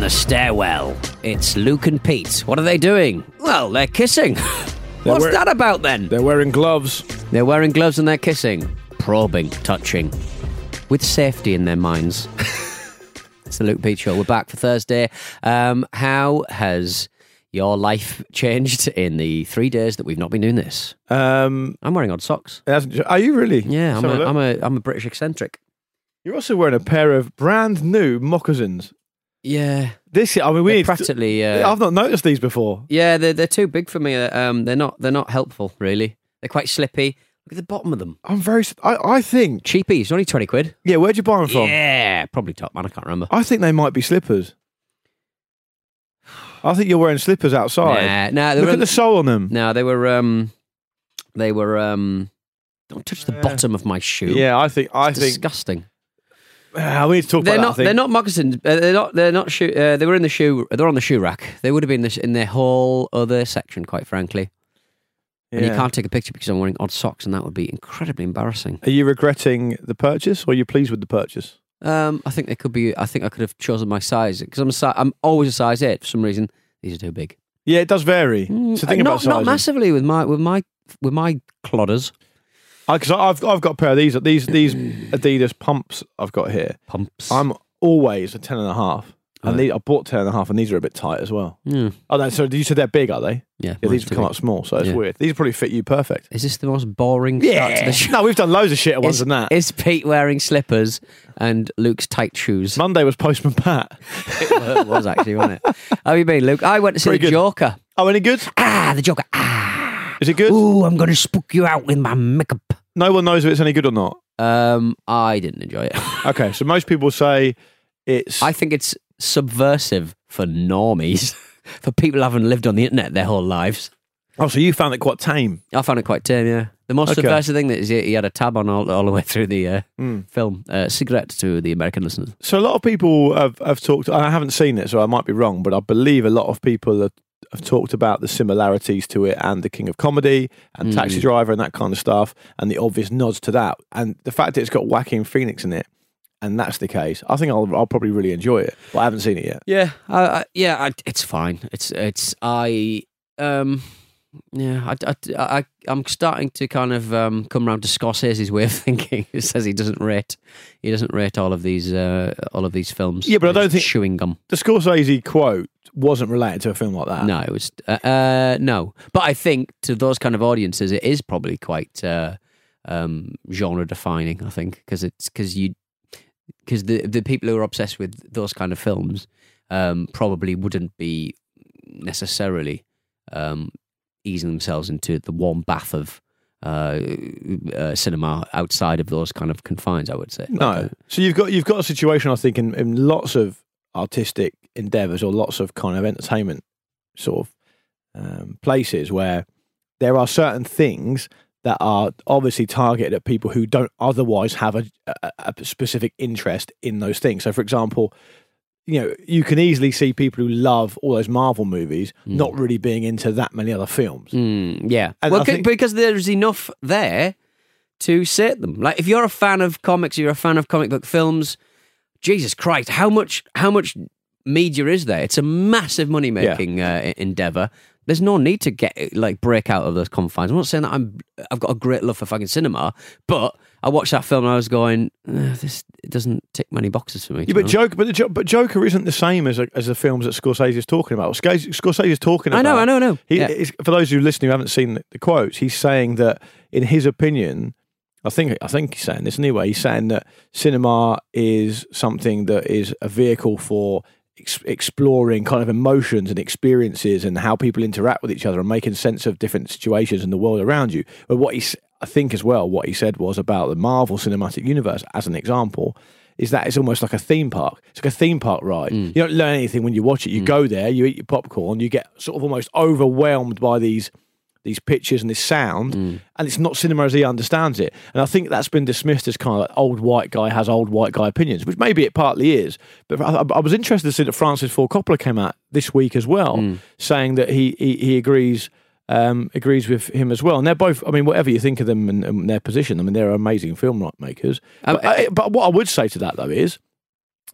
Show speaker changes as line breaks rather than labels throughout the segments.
The stairwell? It's Luke and Pete. What are they doing? Well, they're kissing. What's
wear-
that about then?
They're wearing gloves.
They're wearing gloves and they're kissing, probing, touching, with safety in their minds. it's the Luke Pete Show. We're back for Thursday. Um, how has your life changed in the three days that we've not been doing this?
Um,
I'm wearing odd socks.
it hasn't- are you really?
Yeah, I'm
Let's have
a,
look.
I'm a, I'm a British eccentric.
You're also wearing a pair of brand new moccasins.
Yeah,
This, I mean, we
practically. Uh,
I've not noticed these before.
Yeah, they're they're too big for me. Uh, Um, they're not they're not helpful really. They're quite slippy. Look at the bottom of them.
I'm very. I, I think.
Cheapies, only twenty quid.
Yeah, where'd you buy them from?
Yeah, probably top man. I can't remember.
I think they might be slippers. I think you're wearing slippers outside.
Nah, nah, they
Look
were
at the sole on them.
No, they were um, they were um. Don't touch the bottom of my shoe.
Yeah, I think. I
It's
think.
disgusting.
Ah, we need to talk
They're
about
not.
that.
They're not moccasins. Uh, they're not. They're not shoe. Uh, they were in the shoe. They're on the shoe rack. They would have been this in their whole other section, quite frankly. And you can't take a picture because I'm wearing odd socks, and that would be incredibly embarrassing.
Are you regretting the purchase, or are you pleased with the purchase?
Um, I think they could be. I think I could have chosen my size because I'm a si- I'm always a size eight for some reason. These are too big.
Yeah, it does vary.
Mm,
so think
uh,
about
not, not massively with my with my with my clodders
Because I've I've got a pair of these these these Adidas pumps I've got here.
pumps.
I'm always a ten and a half, and these, I bought ten and a half, and these are a bit tight as well.
yeah,
Oh no, so you said they're big, are they?
yeah.
Yeah, these have come
big.
up small, so it's
Yeah.
weird. These probably fit you perfect.
Is this the most boring start to the show?
no, we've done loads of shit ones
Is,
than that.
is Pete wearing slippers and Luke's tight shoes?
Monday was Postman Pat.
it was actually, wasn't it? How you been, Luke? I went to see
Pretty
the
good.
Joker.
Oh, any good?
Ah, the Joker. Ah.
Is it good?
Ooh, I'm going to spook you out with my makeup.
No one knows if it's any good or not.
Um, I didn't enjoy it.
Okay, so most people say it's.
I think it's subversive for normies, for people who haven't lived on the internet their whole lives.
oh, so you found it quite tame.
I found it quite tame, yeah. The most
Okay.
subversive thing that is he he had a tab on all, all the way through the uh,
Mm.
film. Uh, cigarette to the American listeners.
So a lot of people have, have talked. I haven't seen it, so I might be wrong, but I believe a lot of people have, have talked about the similarities to it and the King of Comedy and Taxi
Mm.
Driver and that kind of stuff, and the obvious nods to that, and the fact that it's got Joaquin Phoenix in it, and that's the case. I think I'll, I'll probably really enjoy it, but I haven't seen it yet.
Yeah, I, I, yeah, I, it's fine. It's it's I um yeah I, I, I I'm starting to kind of um, come around to Scorsese's way of thinking. He says he doesn't rate he doesn't rate all of these uh, all of these films.
Yeah, but I don't think-
chewing gum.
The Scorsese quote wasn't related to a film like that.
No, it was uh, uh, no. But I think to those kind of audiences, it is probably quite uh, um, genre defining. I think because it's because you because the the people who are obsessed with those kind of films um, probably wouldn't be necessarily um, easing themselves into the warm bath of uh, uh, cinema outside of those kind of confines. I would say.
No.
Like, uh,
So you've got you've got a situation I think in, in lots of artistic endeavours or lots of kind of entertainment sort of um, places where there are certain things that are obviously targeted at people who don't otherwise have a, a, a specific interest in those things. So, for example, you know, you can easily see people who love all those Marvel movies not really being into that many other films.
Mm, yeah.
And
well,
think-
because there's enough there to sate them. Like, if you're a fan of comics, you're a fan of comic book films, Jesus Christ, how much how much media is there? It's a massive money making uh, endeavor. There's no need to get like break out of those confines. I'm not saying that I'm I've got a great love for fucking cinema, but I watched that film and I was going, "Uh, this doesn't tick many boxes for me.
Yeah, but. Joker, but, the, but Joker isn't the same as as the films that Scorsese is talking about. Scorsese, is talking
I know, I know, I know.
He,
Yeah.
for those who listen who haven't seen the, the quotes, he's saying that in his opinion, I think I think he's saying this anyway. He's saying that cinema is something that is a vehicle for exploring kind of emotions and experiences and how people interact with each other and making sense of different situations in the world around you. But what he, s- I think as well, what he said was about the Marvel Cinematic Universe as an example. Is that it's almost like a theme park? It's like a theme park ride. Mm. You don't learn anything when you watch it. You mm. go there, you eat your popcorn, you get sort of almost overwhelmed by these these pictures and this sound, mm. and it's not cinema as he understands it. And I think that's been dismissed as kind of like old white guy has old white guy opinions, which maybe it partly is. But I, I was interested to see that Francis Ford Coppola came out this week as well, saying that he he, he agrees. Um, agrees with him as well, and they're both. I mean, whatever you think of them and, and their position, I mean, they're amazing film makers.
Um,
but, I, but what I would say to that though is,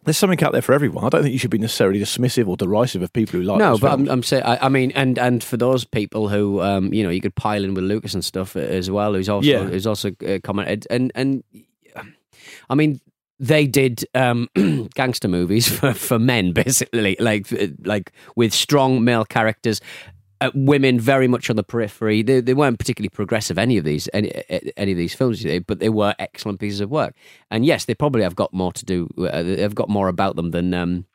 there's something out there for everyone. I don't think you should be necessarily dismissive or derisive of people who like.
no, but
films.
I'm, I'm saying, I, I mean, and and for those people who, um, you know, you could pile in with Lucas and stuff as well, who's also
Yeah.
who's also uh, commented, and and I mean, they did um, gangster movies for, for men, basically, like like with strong male characters. Uh, women very much on the periphery. They, they weren't particularly progressive. Any of these, any any of these films, but they were excellent pieces of work. And yes, they probably have got more to do. Uh, they've got more about them than um,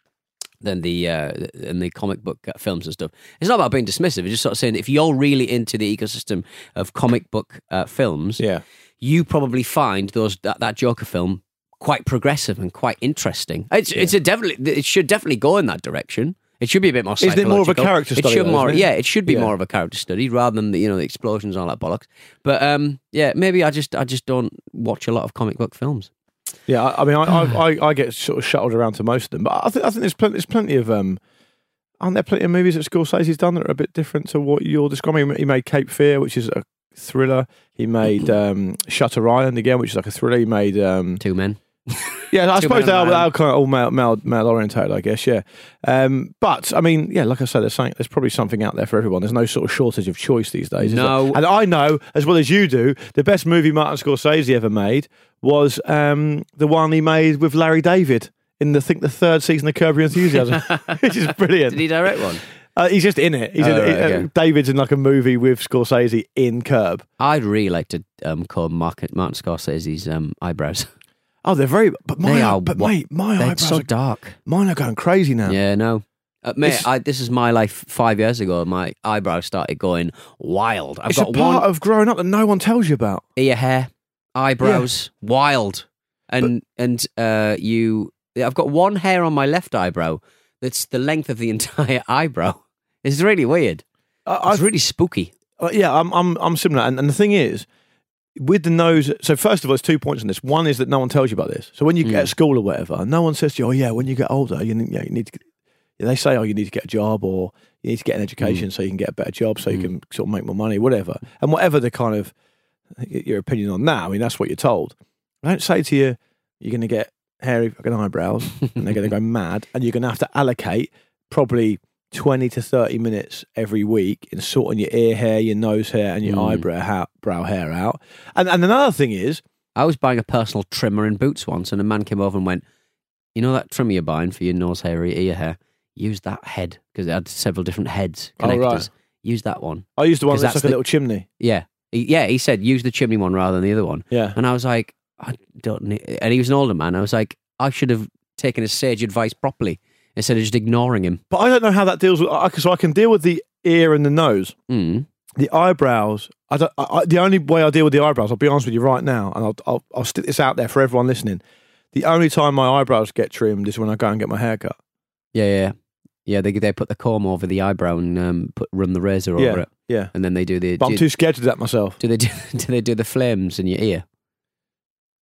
than the uh, than the comic book uh, films and stuff. It's not about being dismissive. It's just sort of saying if you're really into the ecosystem of comic book uh, films,
yeah.
you probably find those that, that Joker film quite progressive and quite interesting. It's it's a definitely it should definitely go in that direction. It should be a bit more.
Isn't it more of a character
It
study
should
though,
more,
it?
yeah. It should be
Yeah.
more of a character study rather than the, you know the explosions and all that bollocks. But um, yeah, maybe I just I just don't watch a lot of comic book films.
Yeah, I, I mean, I, I, I, I get sort of shuttled around to most of them, but I think I think there's plenty, there's plenty of um, aren't there plenty of movies that Scorsese's done that are a bit different to what you're describing? He made Cape Fear, which is a thriller. He made um, Shutter Island again, which is like a thriller. He made um,
Two men.
yeah, I suppose they are, they are kind of all male, male, male orientated, I guess. Yeah, um, but I mean, yeah, like I said, there's there's probably something out there for everyone. There's no sort of shortage of choice these days. is?
No.
and I know as well as you do, the best movie Martin Scorsese ever made was um, the one he made with Larry David in the I think the third season of Curb Your Enthusiasm, which is brilliant.
Did he direct one?
Uh, he's just in it. He's
Oh,
in,
right,
uh,
okay.
David's in like a movie with Scorsese in Curb.
I'd really like to um, comb Martin, Martin Scorsese's um, eyebrows.
Oh, they're very. But my,
They are
but
wa-
mate, my
They're
eyebrows,
so
are,
dark.
mine are going crazy now.
Yeah, no. Uh, mate, I, this is my life five years ago. My eyebrows started going wild. I've
It's a
got
part
one
of growing up that no one tells you about.
ear hair, eyebrows, wild, and and uh, you. I've got one hair on my left eyebrow that's the length of the entire eyebrow. It's really weird.
I,
It's really spooky.
Uh, yeah, I'm I'm I'm similar. And, and the thing is, with the nose. So first of all, there's two points on this. One is that no one tells you about this. So when you get
Mm.
at school or whatever, no one says to you, "Oh yeah, when you get older, you you need to." They say, "Oh, you need to get a job or you need to get an education
Mm.
so you can get a better job, so you can sort of make more money, whatever." And whatever the kind of your opinion on that, I mean, that's what you're told. I don't say to you, "You're going to get hairy fucking eyebrows and they're going to go mad, and you're going to have to allocate probably." 20 to 30 minutes every week in sorting your ear hair, your nose hair, and your
Mm.
eyebrow ha- brow hair out. And and another thing is,
I was buying a personal trimmer in Boots once, and a man came over and went, "You know that trimmer you're buying for your nose hair, or your ear hair? Use that head because it had several different heads
Oh,
connectors.
right.
Use that one."
I used the one that's,
that's
like a little chimney.
Yeah, He- yeah. He said use the chimney one rather than the other one,
Yeah.
and I was like, I don't need. And he was an older man. I was like, I should have taken his sage advice properly instead of just ignoring him.
But I don't know how that deals with. I, so I can deal with the ear and the nose.
Mm.
The eyebrows. I don't. I, I, the only way I deal with the eyebrows, I'll be honest with you right now, and I'll, I'll I'll stick this out there for everyone listening. The only time my eyebrows get trimmed is when I go and get my hair cut.
Yeah, yeah, yeah. Yeah, they they put the comb over the eyebrow and um, put run the razor
Yeah.
over it,
Yeah.
and then they do the.
But I'm too scared to do that myself.
do they do, do they do the flames in your ear?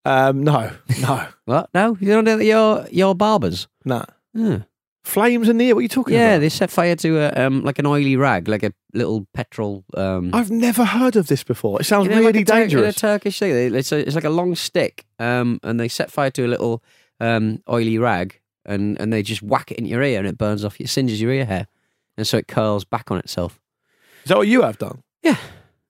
Um, no, no,
What? No, you don't do that. Your your barbers.
no.
Yeah.
Flames in the ear? What are you talking
Yeah,
about?
Yeah, they set fire to a um like an oily rag, like a little petrol. Um,
I've never heard of this before. It sounds
you know,
really
like a Tur-
dangerous.
A Turkish thing. It's, a, it's like a long stick, um, and they set fire to a little um, oily rag, and and they just whack it in your ear, and it burns off, it singes your ear hair, and so it curls back on itself.
Is that what you have done?
Yeah.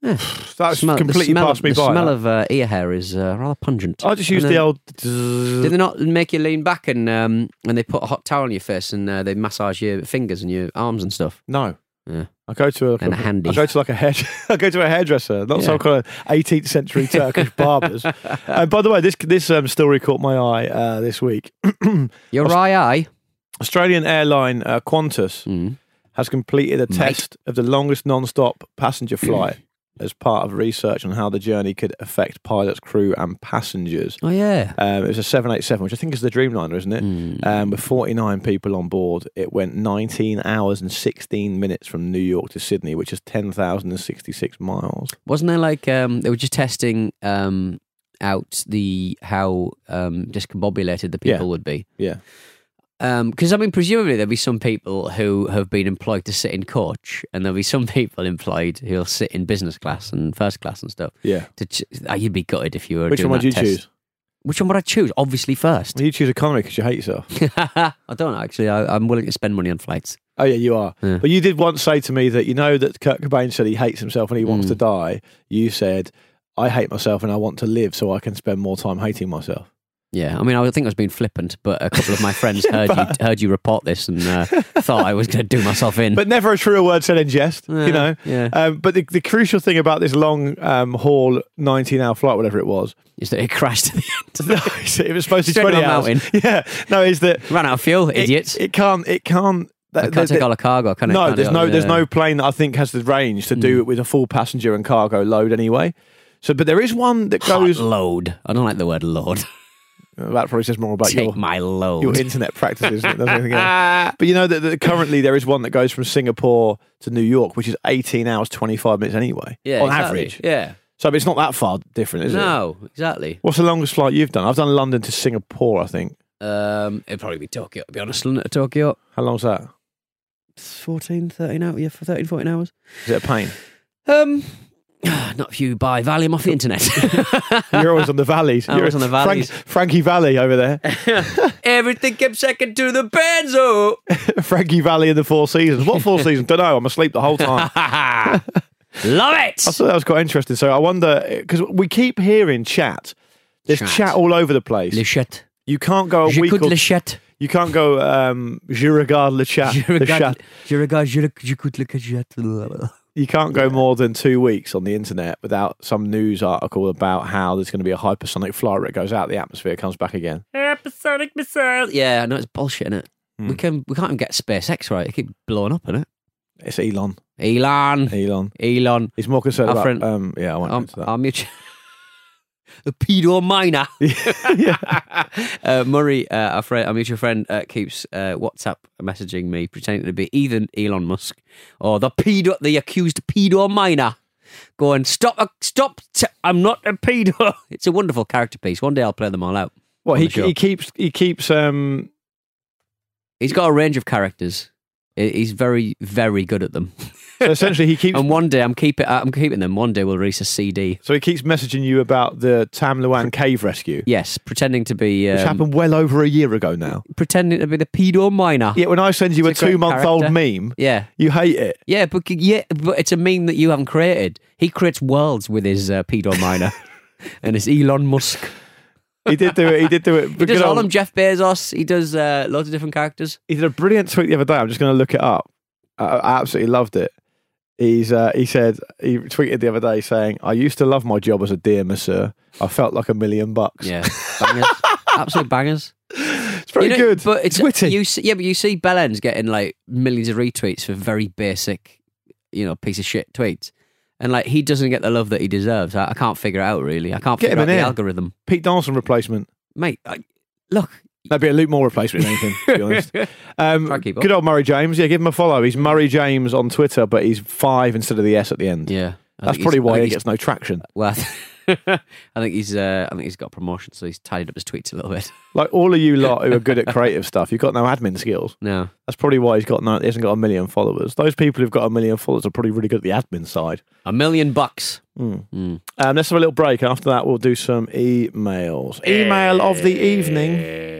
Yeah.
That's
Smell- the
completely
smell
passed me
the
by.
smell
that.
of uh, ear hair is uh, rather pungent.
I just use the old.
Did they not make you lean back and um, and they put a hot towel on your face and uh, they massage your fingers and your arms and stuff?
No.
Yeah.
I go to a,
And a handy.
I go to like a hair. I go to a hairdresser, not some kind of 18th century Turkish barbers. And by the way, this this um, story caught my eye uh, this week.
Your eye eye.
Australian airline uh, Qantas
Mm.
has completed a
Mate.
test of the longest non-stop passenger flight as part of research on how the journey could affect pilots, crew, and passengers.
Oh yeah.
Um, it was a 787, which I think is the Dreamliner, isn't it?
Mm.
Um, with 49 people on board, it went 19 hours and 16 minutes from New York to Sydney, which is 10,066 miles.
Wasn't there like um, they were just testing um, out the how um, discombobulated the
Yeah.
people would be?
Yeah.
Because I mean, presumably there'll be some people who have been employed to sit in coach, and there'll be some people employed who'll sit in business class and first class and stuff.
Yeah.
To ch- ah, you'd be gutted if you were.
Which one would you
test.
choose?
Which one would I choose? Obviously, first.
Well, you choose economy because you hate yourself.
I don't actually. I, I'm willing to spend money on flights.
Oh yeah, you are.
Yeah.
But you did once say to me that you know that Kurt Cobain said he hates himself and he wants
Mm.
to die. You said, "I hate myself and I want to live so I can spend more time hating myself."
Yeah, I mean, I think I was being flippant, but a couple of my friends heard you heard you report this and uh, thought I was going to do myself in.
But never a truer word said in jest.
Yeah,
you know.
yeah.
Um, but the, the crucial thing about this long um, haul, nineteen-hour flight, whatever it was,
is that it crashed the
no, it was supposed to be twenty hours.
mountain.
Yeah. No, is that
Ran out of fuel, idiots.
It, can't. It can't.
I can't
that-
take all the cargo, can it?
no,
Can't
there's no,
it,
there's
yeah.
no plane that I think has the range to do
Mm.
it with a full passenger and cargo load anyway. So, but there is one that
Hot
goes.
load. I don't like the word load.
That probably says more about
Take
your
my load.
your internet practices. than anything else. But you know that, that currently there is one that goes from Singapore to New York, which is 18 hours 25 minutes anyway,
yeah,
on
exactly.
average.
Yeah.
So it's not that far different, is it?
No, exactly.
What's the longest flight you've done? I've done London to Singapore, I think.
Um, it'd probably be Tokyo, to be honest. London to Tokyo.
How long's that?
14, 13 hours. Yeah, for 13, 14 hours.
Is it a pain?
Um, not if you buy Valium off the internet.
You're always on the valleys.
I'm
You're
always on the valleys.
Frankie Valli over there.
Everything kept second to the benzo.
Frankie Valli in the Four Seasons. What Four Seasons? Don't know. I'm asleep the whole time.
Love it.
I thought that was quite interesting. So I wonder because we keep hearing chat. There's
Chat.
chat, all over the place.
Lichette.
You can't go a week.
J'écoute
Or,
Lichette.
you can't go. Um, je regarde le chat.
Je
the
regarde,
chat.
je regarde, je j'écoute le chat.
You can't go more than two weeks on the internet without some news article about how there's going to be a hypersonic flight that goes out the atmosphere, comes back again.
Episodic missile. Yeah, no, it's bullshit, is it?
Hmm.
We can we can't even get SpaceX right. It keep blowing up, innit?
It's Elon.
Elon,
Elon.
Elon,
He's more concerned
Our
about.
friend-
um, yeah, I won't
um,
go into that.
our mutual. The pedo miner. uh, Murray, uh, our friend, our mutual friend, uh, keeps uh, WhatsApp messaging me, pretending to be either Elon Musk or the pedo, the accused pedo miner, going, "Stop, uh, stop! T- I'm not a pedo." It's a wonderful character piece. One day I'll play them all out.
Well, he, he keeps he keeps um
He's got a range of characters. He's very, very good at them.
So essentially he keeps
And one day I'm keeping, I'm keeping them. One day we'll release a CD.
so he keeps messaging you about the Tham Luang cave rescue,
Yes, pretending to be,
which
um,
happened well over a year ago now.
pretending to be the pedo miner.
Yeah, when I send you a
It's a great
two month old
character.
meme,
Yeah,
you hate it.
yeah, but yeah, but it's a meme that you haven't created. He creates worlds with his uh, pedo miner, and it's Elon Musk.
He did do it. He did do it.
He does all them. Jeff Bezos. He does uh, loads of different characters.
He did a brilliant tweet the other day. I'm just going to look it up. I, I absolutely loved it. He's uh, he said he tweeted the other day saying, "I used to love my job as a dear monsieur. I felt like a million bucks."
Yeah, bangers, absolute bangers.
it's very
You know,
good,
but it's
witty.
You see, yeah, but you see Bellends getting like millions of retweets for very basic, you know, piece of shit tweets, and like he doesn't get the love that he deserves. I, I can't figure it out really. I can't
Get
figure
him
out
in
the algorithm,
Pete Donaldson replacement.
mate. I, look,
That'd be a Luke Moore replacement, anything. to be honest. Um,
Try keep up.
good old Murray James. Yeah, give him a follow. He's Murray James on Twitter, but he's five instead of the S at the end.
yeah, I
That's
think
probably
he's- I
why
think
he
he's-
gets no traction.
Well, I think he's. Uh, I think he's got a promotion, so he's tidied up his tweets a little bit.
Like all of you lot who are good at creative stuff, you've got no admin skills.
No,
That's probably why he's got no. He hasn't got a million followers. Those people who've got a million followers are probably really good at the admin side.
a million bucks.
Mm. Um, let's have a little break. After that, we'll do some emails. Email of the evening.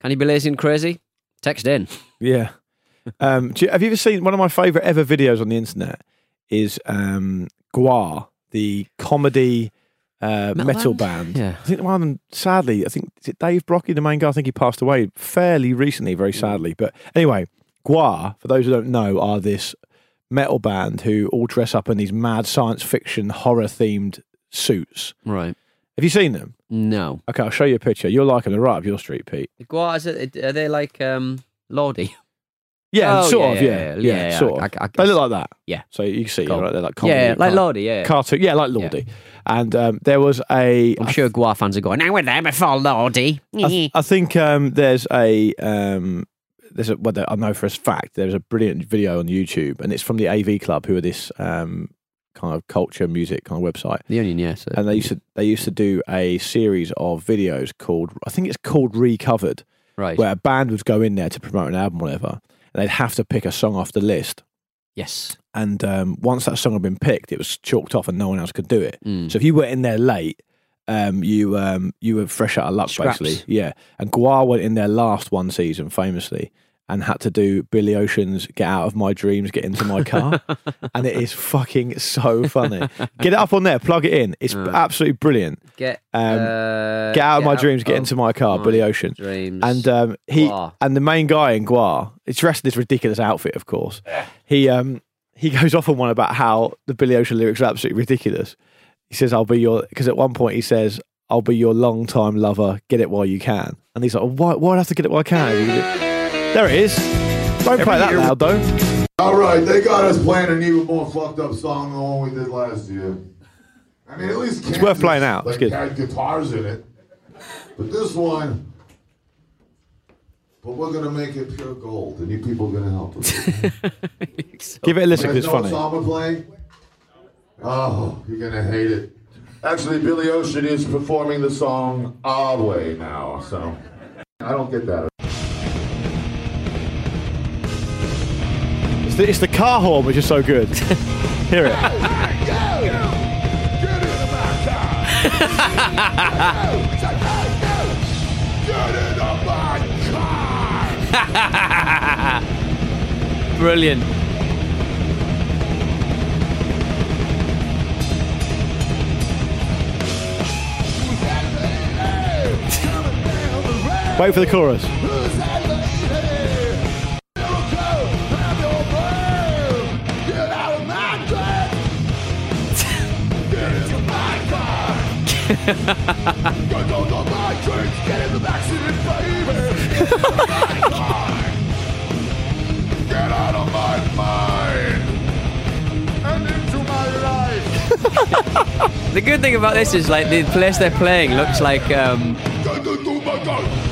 Can you be lazy and crazy? Text in.
Yeah. Um, do you, have you ever seen one of my favourite ever videos on the internet? Is um, Gwar, the comedy uh,
Metal
metal,
band? Yeah.
I think one of them, sadly, I think is it Dave Brockie, the main guy. I think he passed away fairly recently, very sadly. But anyway, Gwar, for those who don't know, are this metal band who all dress up in these mad science fiction horror themed suits.
Right.
Have you seen them?
No.
Okay, I'll show you a picture. You're liking them right up your street, Pete.
Is it? Are they like um, Lordi?
Yeah,
Oh,
sort of.
yeah,
Yeah, sort of.
I- I
they
guess.
look like that.
Yeah.
So you can see,
Cool.
right? They're like comedy,
yeah, like
car-
Lordi, yeah.
cartoon. Yeah, like Lordi. And um, there was a.
I'm sure Gwar fans are going, I went there before Lordi.
I, th- I think um, there's a um, there's a well, I know for a fact there's a brilliant video on YouTube, and it's from the AV Club, who are this um, kind of culture music kind of website,
the Onion, yes.
and they used to they used to do a series of videos called I think it's called Recovered,
right.
where a band would go in there to promote an album, or whatever, and they'd have to pick a song off the list.
yes.
And um, once that song had been picked, it was chalked off, and no one else could do it.
Mm.
So if you were in there late, um, you um, you were fresh out of luck,
Scraps.
basically. Yeah. And Gwar went in there last one season, famously, and had to do Billy Ocean's "Get Out of My Dreams, Get Into My Car," and it is fucking so funny. Get it up on there, plug it in. It's
Uh.
absolutely brilliant.
Get,
Um,
uh,
Get out of my dreams, get into my car,
my
Billy Ocean.
Dreams.
And um, he and the main guy in Gwar, it's dressed in this ridiculous outfit, of course. He um he goes off on one about how the Billy Ocean lyrics are absolutely ridiculous. He says, "I'll be your," because at one point he says, "I'll be your long time lover. Get it while you can." And he's like, "Why? Why do I have to get it while I can?" There it is. Don't play that loud, though.
All right, they got us playing an even more fucked up song than the one we did last year. I mean, at least
It's worth playing out. It's
Like,
good.
had guitars in it, but this one. But we're gonna make it pure gold, and you people are gonna help us.
Give it a listen. 'cause
You guys
It's
know what
funny.
song we're playing? Oh, you're gonna hate it. Actually, Billy Ocean is performing the song our way now, so I don't get that.
It's the, it's the car horn, which is so good. Hear it.
Brilliant.
Wait for the chorus.
Get out of my mind and into my life.
The good thing about this is like the place they're playing looks like um,
Get into my life.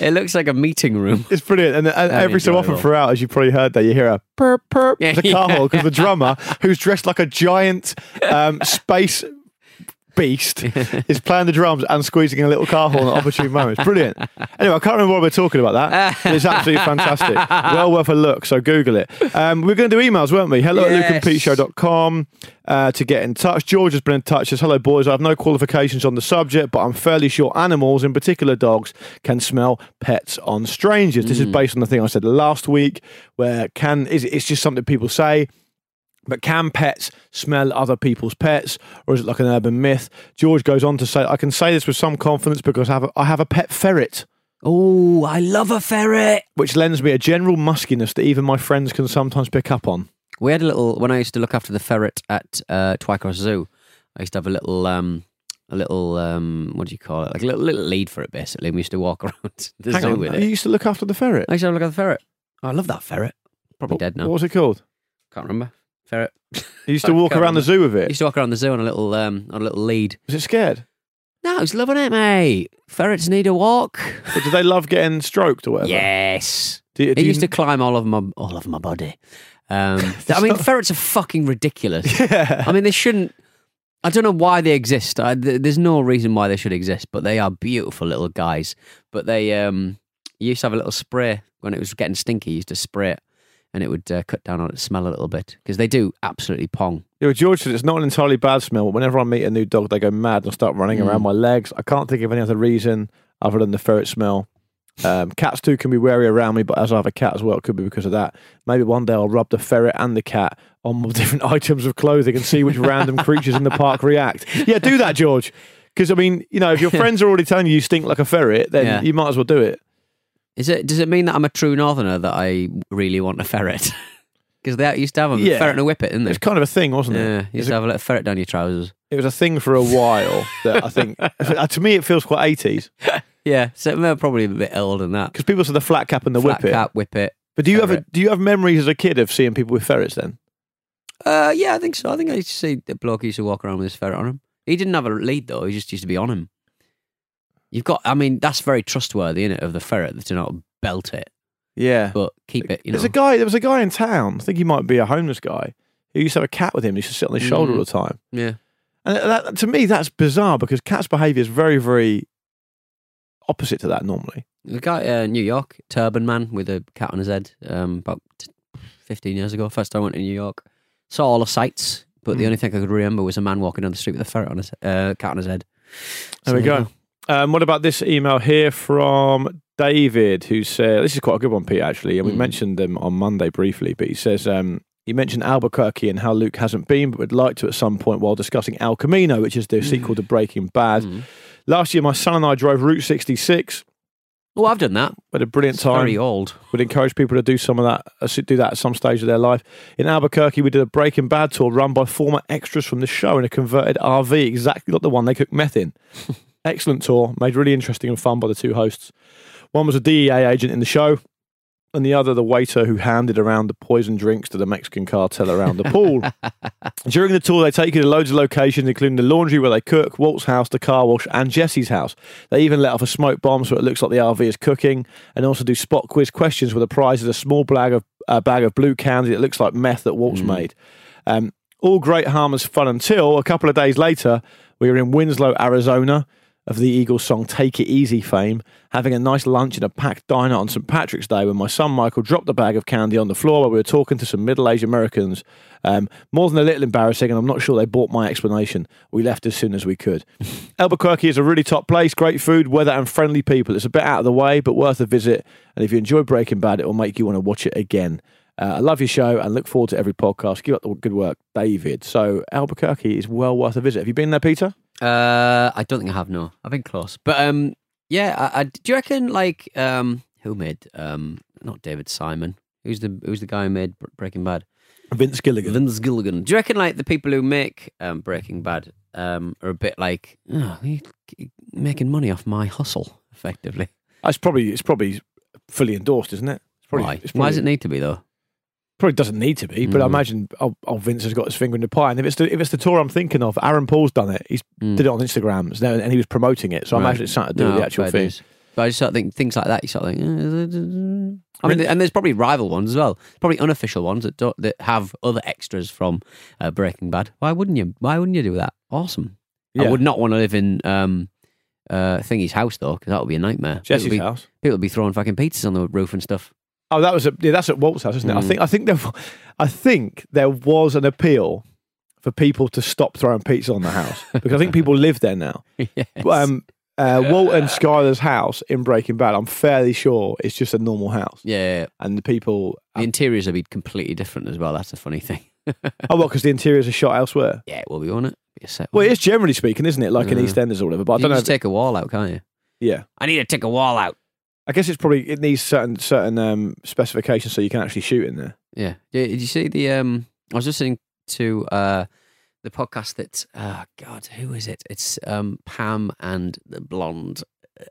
it looks like a meeting room.
It's brilliant, and, and every so often throughout, as you probably heard there, you hear a perp perp.
Yeah,
the car
yeah.
horn because the drummer, who's dressed like a giant um, space beast, is playing the drums and squeezing a little car horn at opportune moments. Brilliant. Anyway, I can't remember what we're talking about that. but it's absolutely fantastic. Well worth a look. So Google it. Um, we're going to do emails, weren't we? Hello
Yes.
at lukeandpeteshow.com uh, to get in touch. George has been in touch. Says, hello, boys. I have no qualifications on the subject, but I'm fairly sure animals, in particular dogs, can smell pets on strangers. This is based on the thing I said last week, where can is it's just something people say. But can pets smell other people's pets, or is it like an urban myth? George goes on to say, "I can say this with some confidence because I have a, I have a pet ferret,
Oh, I love a ferret.
which lends me a general muskiness that even my friends can sometimes pick up on."
We had a little when I used to look after the ferret at uh, Twycross Zoo. I used to have a little, um, a little, um, what do you call it? Like a little, little lead for it, basically. And we used to walk around the
Hang
zoo
on,
with
you
it.
used to look after the ferret.
I used to have a look at the ferret. Oh, I love that ferret. Probably
What-
dead now.
What was it called?
Can't remember. Ferret.
He used to walk around the zoo with it.
Used to walk around the zoo on a little um on a little lead.
Was it scared?
No, he's loving it, mate. Ferrets need a walk.
Or did they love getting stroked or whatever?
Yes.
Do, you- do
He
you-
used to climb all over my all over my body. Um, I mean, ferrets are fucking ridiculous.
Yeah.
I mean, they shouldn't. I don't know why they exist. I, th- there's no reason why they should exist, but they are beautiful little guys. But they um, you used to have a little spray when it was getting stinky. You used to spray it, and it would uh, cut down on its smell a little bit because they do absolutely pong.
Yeah, George said it's not an entirely bad smell, but whenever I meet a new dog, they go mad and start running
Mm.
around my legs. I can't think of any other reason other than the ferret smell. Um, cats too can be wary around me, but as I have a cat as well, it could be because of that. Maybe one day I'll rub the ferret and the cat on different items of clothing and see which random creatures in the park react. Yeah, do that, George. Because I mean, you know, if your friends are already telling you you stink like a ferret, then
Yeah.
you might as well do it.
Is it? Does it mean that I'm a true northerner that I really want a ferret? Because they used to have a
Yeah.
ferret and a whippet, didn't they?
It's kind of a thing, wasn't it?
Yeah, you used to have a little ferret down your trousers.
it was a thing for a while that I think, to me, it feels quite eighties
Yeah, so they're probably a bit older than that.
because people said the flat cap and the
Flat
whippet.
cap, whippet.
But do you have a, do you have memories as a kid of seeing people with ferrets? Then
Uh, yeah, I think so. I think I used to see the bloke used to walk around with his ferret on him. He didn't have a lead though. He just used to be on him. You've got. I mean, that's very trustworthy, is it, of the ferret that to not belt it,
yeah.
but keep it. You know.
There's a guy. There was a guy in town. I think he might be a homeless guy. Who used to have a cat with him. He used to sit on his shoulder
Mm.
all the time.
yeah.
And that, to me, that's bizarre because cats' behaviour is very, very opposite to that normally.
The guy, uh, New York, turban man with a cat on his head. Um, about t- fifteen years ago, first time I went to New York, saw all the sights, but the
Mm.
only thing I could remember was a man walking down the street with a ferret on his uh, cat on his head.
There we go. Um, what about this email here from David, who said this is quite a good one, Pete. Actually, and we
Mm.
mentioned them on Monday briefly, but he says um, he mentioned Albuquerque and how Luke hasn't been, but would like to at some point while discussing El Camino, which is the sequel to Breaking Bad.
Mm.
Last year, my son and I drove Route 66.
Oh, I've done that.
We had a brilliant
It's
time.
very old.
Would encourage people to do some of that, uh, do that at some stage of their life. In Albuquerque, we did a Breaking Bad tour run by former extras from the show in a converted RV, exactly like the one they cooked meth in. Excellent tour, made really interesting and fun by the two hosts. One was a DEA agent in the show, and the other the waiter who handed around the poison drinks to the Mexican cartel around the pool. During the tour, they take you to loads of locations, including the laundry where they cook, Walt's house, the car wash, and Jesse's house. They even let off a smoke bomb so it looks like the RV is cooking, and also do spot quiz questions where the prize is a small bag of uh, bag of blue candy that looks like meth that Walt's made. Um, all great harmless fun until a couple of days later, we were in Winslow, Arizona. Of the Eagles song Take It Easy fame, having a nice lunch in a packed diner on St. Patrick's Day when my son Michael dropped the bag of candy on the floor while we were talking to some middle aged Americans. Um, more than a little embarrassing, and I'm not sure they bought my explanation. We left as soon as we could. Albuquerque is a really top place, great food, weather, and friendly people. It's a bit out of the way, but worth a visit. And if you enjoy Breaking Bad, it will make you want to watch it again. Uh, I love your show and look forward to every podcast. Keep up the good work, David. So, Albuquerque is well worth a visit. Have you been there, Peter?
Uh, I don't think I have. No, I've been close, but um, yeah. I, I, do you reckon like um, who made um, not David Simon? Who's the who's the guy who made Breaking Bad?
Vince Gilligan.
Vince Gilligan. Do you reckon like the people who make um, Breaking Bad um are a bit like oh, making money off my hustle effectively?
It's probably it's probably fully endorsed, isn't it? It's probably,
Why?
It's
Why does it need to be though?
Probably doesn't need to be, but I
Mm.
imagine oh, oh, Vince has got his finger in the pie. And if it's the, if it's the tour I'm thinking of, Aaron Paul's done it. He's
Mm.
did it on Instagram, and he was promoting it. So I imagine it's something to do with the actual thing.
But I just sort of think things like that. You sort of think. I mean, and there's probably rival ones as well. Probably unofficial ones that don't, that have other extras from uh, Breaking Bad. Why wouldn't you? Why wouldn't you do that? Awesome. I would not want to live in um, uh, Thingy's house though, because that would be a nightmare.
Jesse's
people would be,
house.
People would be throwing fucking pizzas on the roof and stuff.
Oh, that was a, yeah, that's at Walt's house, isn't it? I
Mm.
think I think there I think there was an appeal for people to stop throwing pizza on the house because I think people live there now.
yes.
But, um, uh, Walt and Skyler's house in Breaking Bad, I'm fairly sure it's just a normal house,
yeah,
and the people.
the interiors would be completely different as well. That's a funny thing.
Oh well, because the interiors are shot elsewhere.
yeah, it will be on it. Be set.
Well, it is generally speaking, isn't it? Like in
Yeah.
EastEnders or whatever. But I
you
don't
can
know.
just take a wall out, can't you?
yeah,
I need to take a wall out.
I guess it's probably it needs certain certain um, specifications so you can actually shoot in there.
Yeah. Did, did you see the? Um, I was listening to uh, the podcast that. Oh God, who is it? It's um, Pam and the blonde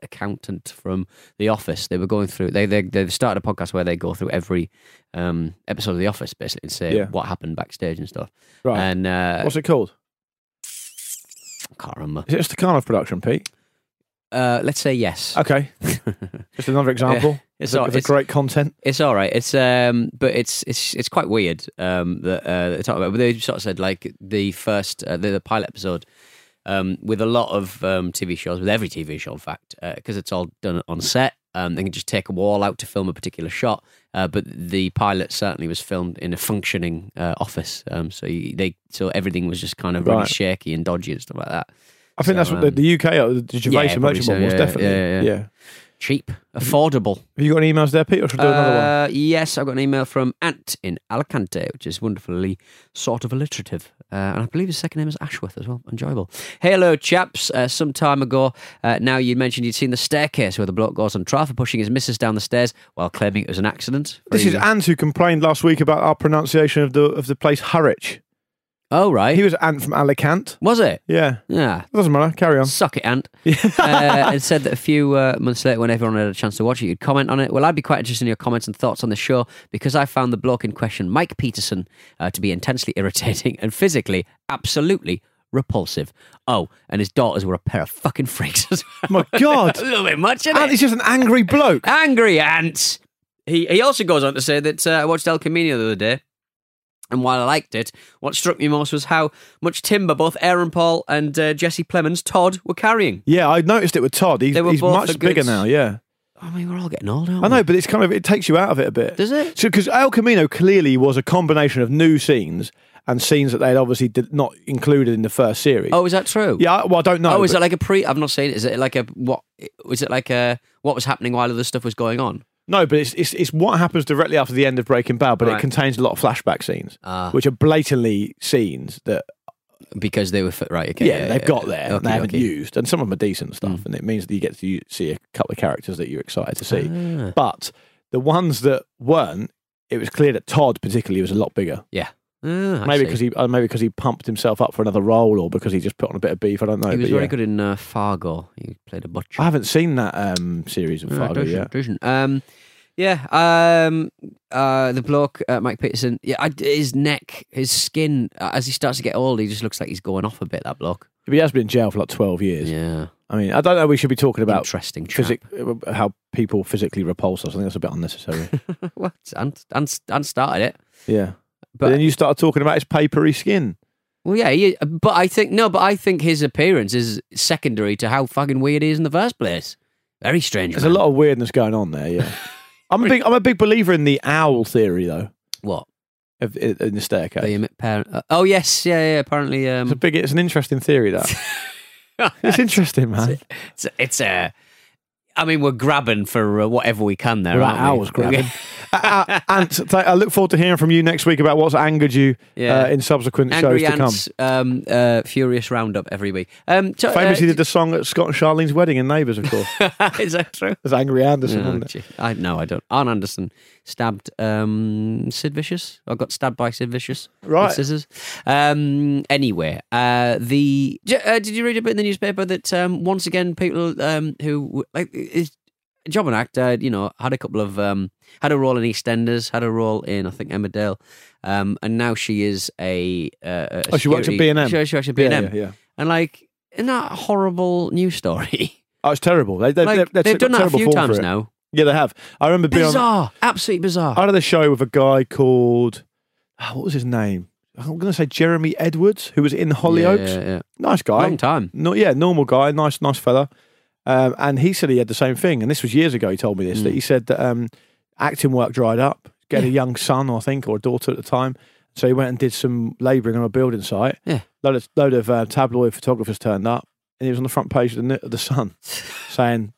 accountant from The Office. They were going through. They they they started a podcast where they go through every um, episode of The Office basically and say
Yeah.
what happened backstage and stuff.
Right.
And uh,
What's it called?
I can't remember.
Is it a Stakhanov production, Pete?
Uh, let's say yes.
Okay. Just another example.
It's all-
it's great content.
It's all right. It's um, but it's it's it's quite weird. Um, that uh, they talk about. But they sort of said like the first uh, the, the pilot episode. Um, with a lot of um, TV shows, with every TV show, in fact, because it's all done on set, um, they can just take a wall out to film a particular shot. Uh, but the pilot certainly was filmed in a functioning uh, office, um, so you, they so everything was just kind of really
Right.
shaky and dodgy and stuff like that.
I think
So,
that's what the,
um,
the UK, uh, the Gervais
yeah,
Merchant
so,
one was
yeah,
definitely.
yeah, yeah. Cheap, affordable.
Have you got any emails there, Pete, or should I do another one?
Uh, yes, I got an email from Ant in Alicante, which is wonderfully sort of alliterative. Uh, and I believe his second name is Ashworth as well. Enjoyable. Hey, hello, chaps. Uh, some time ago, uh, now you mentioned you'd seen the staircase where the bloke goes on trial for pushing his missus down the stairs while claiming it was an accident.
This is Ant who complained last week about our pronunciation of the of the place Harwich.
Oh, right.
He was Ant from Alicante.
was it?
Yeah.
Yeah.
Doesn't matter. Carry on.
Suck it, Ant. uh, and said that a few uh, months later, when everyone had a chance to watch it, you'd comment on it. Well, I'd be quite interested in your comments and thoughts on the show because I found the bloke in question, Mike Peterson, uh, to be intensely irritating and physically absolutely repulsive. Oh, and his daughters were a pair of fucking freaks as well.
My God.
a little bit much, isn't
Ant
it?
is just an angry bloke.
Angry ants. He he also goes on to say that uh, I watched El Camino the other day, and while I liked it, what struck me most was how much timber both Aaron Paul and uh, Jesse Plemons Todd were carrying.
Yeah, I noticed it with Todd. He's, he's much bigger now. Yeah,
I mean, we're all getting old, aren't
I
we?
know, but it's kind of it takes you out of it a bit.
Does it?
So because El Camino clearly was a combination of new scenes and scenes that they'd obviously did not included in the first series.
Oh, is that true?
yeah. I- Well, I don't know.
oh, is
but-
it like a pre? I've not seen it. Is it like a what? Was it like a what was happening while other stuff was going on?
No, but it's, it's it's what happens directly after the end of Breaking Bad, but
Right.
it contains a lot of flashback scenes,
Ah.
which are blatantly scenes that
Because they were f- right. Okay,
yeah, they've got there and they haven't
okay.
used, and some of them are decent stuff,
Mm.
and it means that you get to u- see a couple of characters that you're excited to see.
Ah.
But the ones that weren't, it was clear that Todd particularly was a lot bigger.
Yeah. Ah,
maybe because he uh, maybe because he pumped himself up for another role, or because he just put on a bit of beef. I don't know.
he was very
yeah.
good in uh, Fargo. He played a butcher.
I haven't seen that um, series of
Ah,
Fargo yet.
Um, yeah. Um, uh, the bloke, uh, Mike Peterson. Yeah, I, his neck, his skin. Uh, as he starts to get old, he just looks like he's going off a bit. That bloke.
He has been in jail for like twelve years.
Yeah.
I mean, I don't know. We should be talking about
Interesting.
Physic, how people physically repulse us. I think that's a bit unnecessary.
what? And, and, and started it.
yeah. But,
But
then you started talking about his papery skin.
Well, yeah, he, but I think no, but I think his appearance is secondary to how fucking weird he is in the first place. Very strange.
There's
man.
a lot of weirdness going on there. Yeah. I'm a big I'm a big believer in the owl theory though.
What?
Of, in the staircase.
The parent. Uh, oh yes, yeah, yeah. Apparently,
It's a
um,
big. It's an interesting theory. That it's interesting, man.
it's, it's a. I mean, we're grabbing for uh, whatever we can there.
Well,
aren't
that
we?
owl's grabbing. uh, uh, Ant, th- I look forward to hearing from you next week about what's angered you
Yeah.
uh, in subsequent
Angry
shows to come.
Um, uh, Furious Roundup every week. Um, so,
Famously
uh,
did the song at Scott and Charlene's wedding in Neighbours, of course.
is that true?
There's Angry Anderson,
Oh,
wasn't it?
I no, I don't. Arn Anderson stabbed um, Sid Vicious. I got stabbed by Sid Vicious. with
Right.
scissors. Um, anyway, uh, the uh, did you read a bit in the newspaper that um, once again people um, who like job and act, uh, you know, had a couple of um, had a role in EastEnders, had a role in I think Emmerdale, um, and now she is a. Uh, a
Oh, she works at
security-
B&M.
She, she works at
Yeah,
B&M,
yeah, yeah.
and like. Isn't that a horrible news story?
Oh, it's terrible. They, they,
like,
they've,
they've done that a few times now.
Yeah, they have. I remember being on.
Bizarre, absolutely bizarre.
I had a show with a guy called. oh, what was his name? I'm going to say Jeremy Edwards, who was in Hollyoaks.
Yeah, yeah, yeah.
Nice guy.
Long time.
No, yeah, normal guy, nice, nice fella. Um, and he said he had the same thing. And this was years ago. He told me this that he said that um, acting work dried up. Get a young son, I think, or a daughter at the time. So he went and did some labouring on a building site.
Yeah.
Load of, load of uh, tabloid photographers turned up, and he was on the front page of the, of the Sun, saying.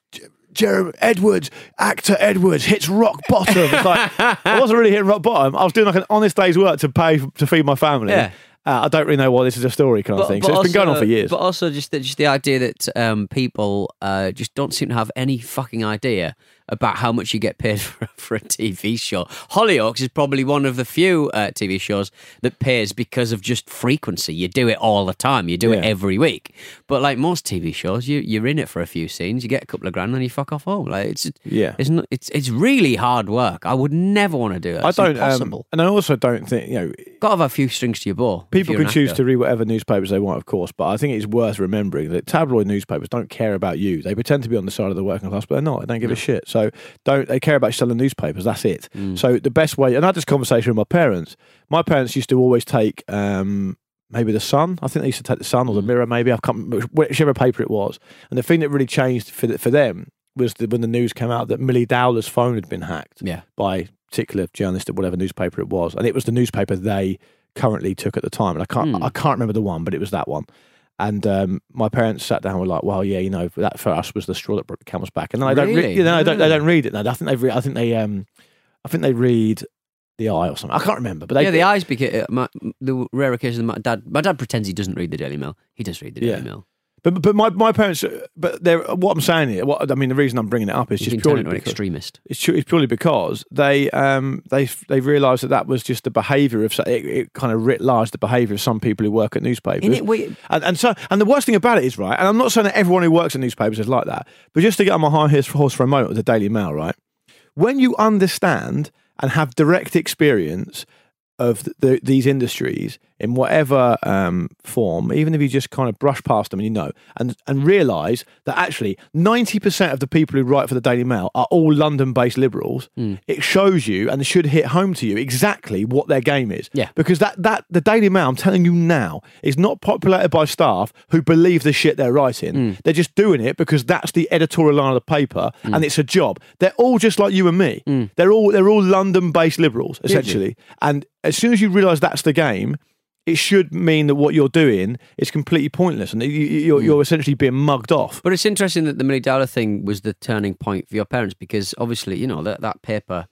Jeremy Edwards, actor Edwards hits rock bottom. It's like I wasn't really hitting rock bottom. I was doing like an honest day's work to pay to feed my family.
Yeah.
Uh, I don't really know why this is a story kind of thing. So it's been going on for years.
But also just the, just the idea that um, people uh, just don't seem to have any fucking idea about how much you get paid for, for a TV show. Hollyoaks is probably one of the few uh, TV shows that pays because of just frequency. You do it all the time. You do it every week. But like most TV shows, you you're in it for a few scenes. You get a couple of grand, and you fuck off home. Like it's
Yeah.
it's not, it's it's really hard work. I would never want to do it.
I don't, um, and I also don't think you know
Got to have a few strings to your bow.
people can choose to read whatever newspapers they want, of course. But I think it's worth remembering that tabloid newspapers don't care about you. They pretend to be on the side of the working class, but they're not. They don't give a shit. So don't they care about selling newspapers? That's it.
Mm.
So the best way, and I had this conversation with my parents. My parents used to always take. Um, Maybe the Sun. I think they used to take the Sun or
Mm.
the Mirror. Maybe I can't whichever paper it was. And the thing that really changed for the, for them was the, when the news came out that Milly Dowler's phone had been hacked
Yeah.
by a particular journalist at whatever newspaper it was, and it was the newspaper they currently took at the time. And I can't
Hmm.
I can't remember the one, but it was that one. And um, my parents sat down and were like, "Well, yeah, you know, that for us was the straw that broke the camel's back." And then I don't,
Really?
re- you know, I don't, they
Hmm.
don't read it now. I think they, re- I think they, um, I think they read the Eye or something. I can't remember, but they,
yeah, the eyes because my, the rare occasion my dad my dad pretends he doesn't read the Daily Mail. He does read the Daily
Yeah.
Mail.
But but my, my parents, uh, but they're what I'm saying here. What I mean, the reason I'm bringing it up is
He's
just
been
purely
turned an
because,
extremist.
It's, it's purely because they um they they realised that that was just the behaviour of it, it kind of writ large the behaviour of some people who work at newspapers.
In it, we-
and, and so and the worst thing about it is right. And I'm not saying that everyone who works at newspapers is like that, but just to get on my high horse horse for a moment with the Daily Mail, right? When you understand and have direct experience of the, the, these industries in whatever um, form, even if you just kind of brush past them and you know, and, and realise that actually 90% of the people who write for the Daily Mail are all London based liberals,
Hmm.
it shows you and should hit home to you exactly what their game is.
Yeah.
Because that, that the Daily Mail, I'm telling you now, is not populated by staff who believe the shit they're writing.
Hmm.
They're just doing it because that's the editorial line of the paper and it's a job. They're all just like you and me.
Hmm.
They're all they're all London based liberals, essentially. And as soon as you realise that's the game, it should mean that what you're doing is completely pointless and you, you-
Hmm.
you're, you're essentially being mugged off.
But it's interesting that the Milly Dowler thing was the turning point for your parents because obviously, you know, that, that paper,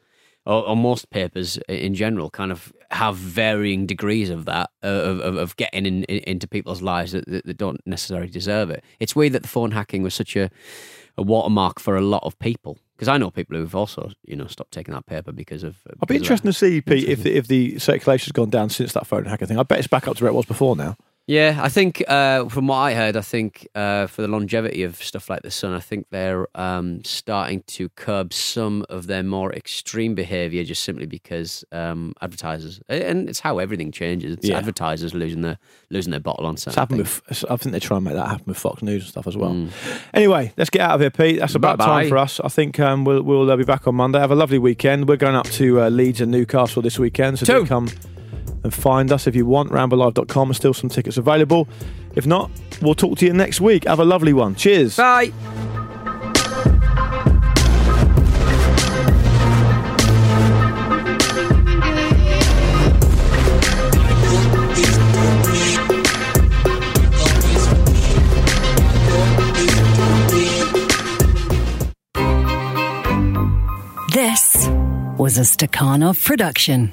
or, or most papers in general, kind of have varying degrees of that, uh, of, of, of getting in, in, into people's lives that, that, that don't necessarily deserve it. It's weird that the phone hacking was such a, a watermark for a lot of people. Because I know people who've also, you know, stopped taking that paper because of.
Uh, I'd be interested to see, Pete, if the, if the circulation's gone down since that phone hacker thing. I bet it's back up to where it was before now.
Yeah, I think uh, from what I heard, I think uh, for the longevity of stuff like the Sun, I think they're um, starting to curb some of their more extreme behaviour just simply because um, advertisers, and it's how everything changes. It's
Yeah.
advertisers losing their losing their bottle on certain
happened with, I think they're trying to make that happen with Fox News and stuff as well. Anyway, let's get out of here, Pete. That's about
Mm. Bye-bye.
time for us. I think um, we'll, we'll uh, be back on Monday. Have a lovely weekend. We're going up to uh, Leeds and Newcastle this weekend, so do come and find us if you want. Ramblelive.com. There's still some tickets available. If not, we'll talk to you next week. Have a lovely one. Cheers.
Bye.
This was a Stakhanov production.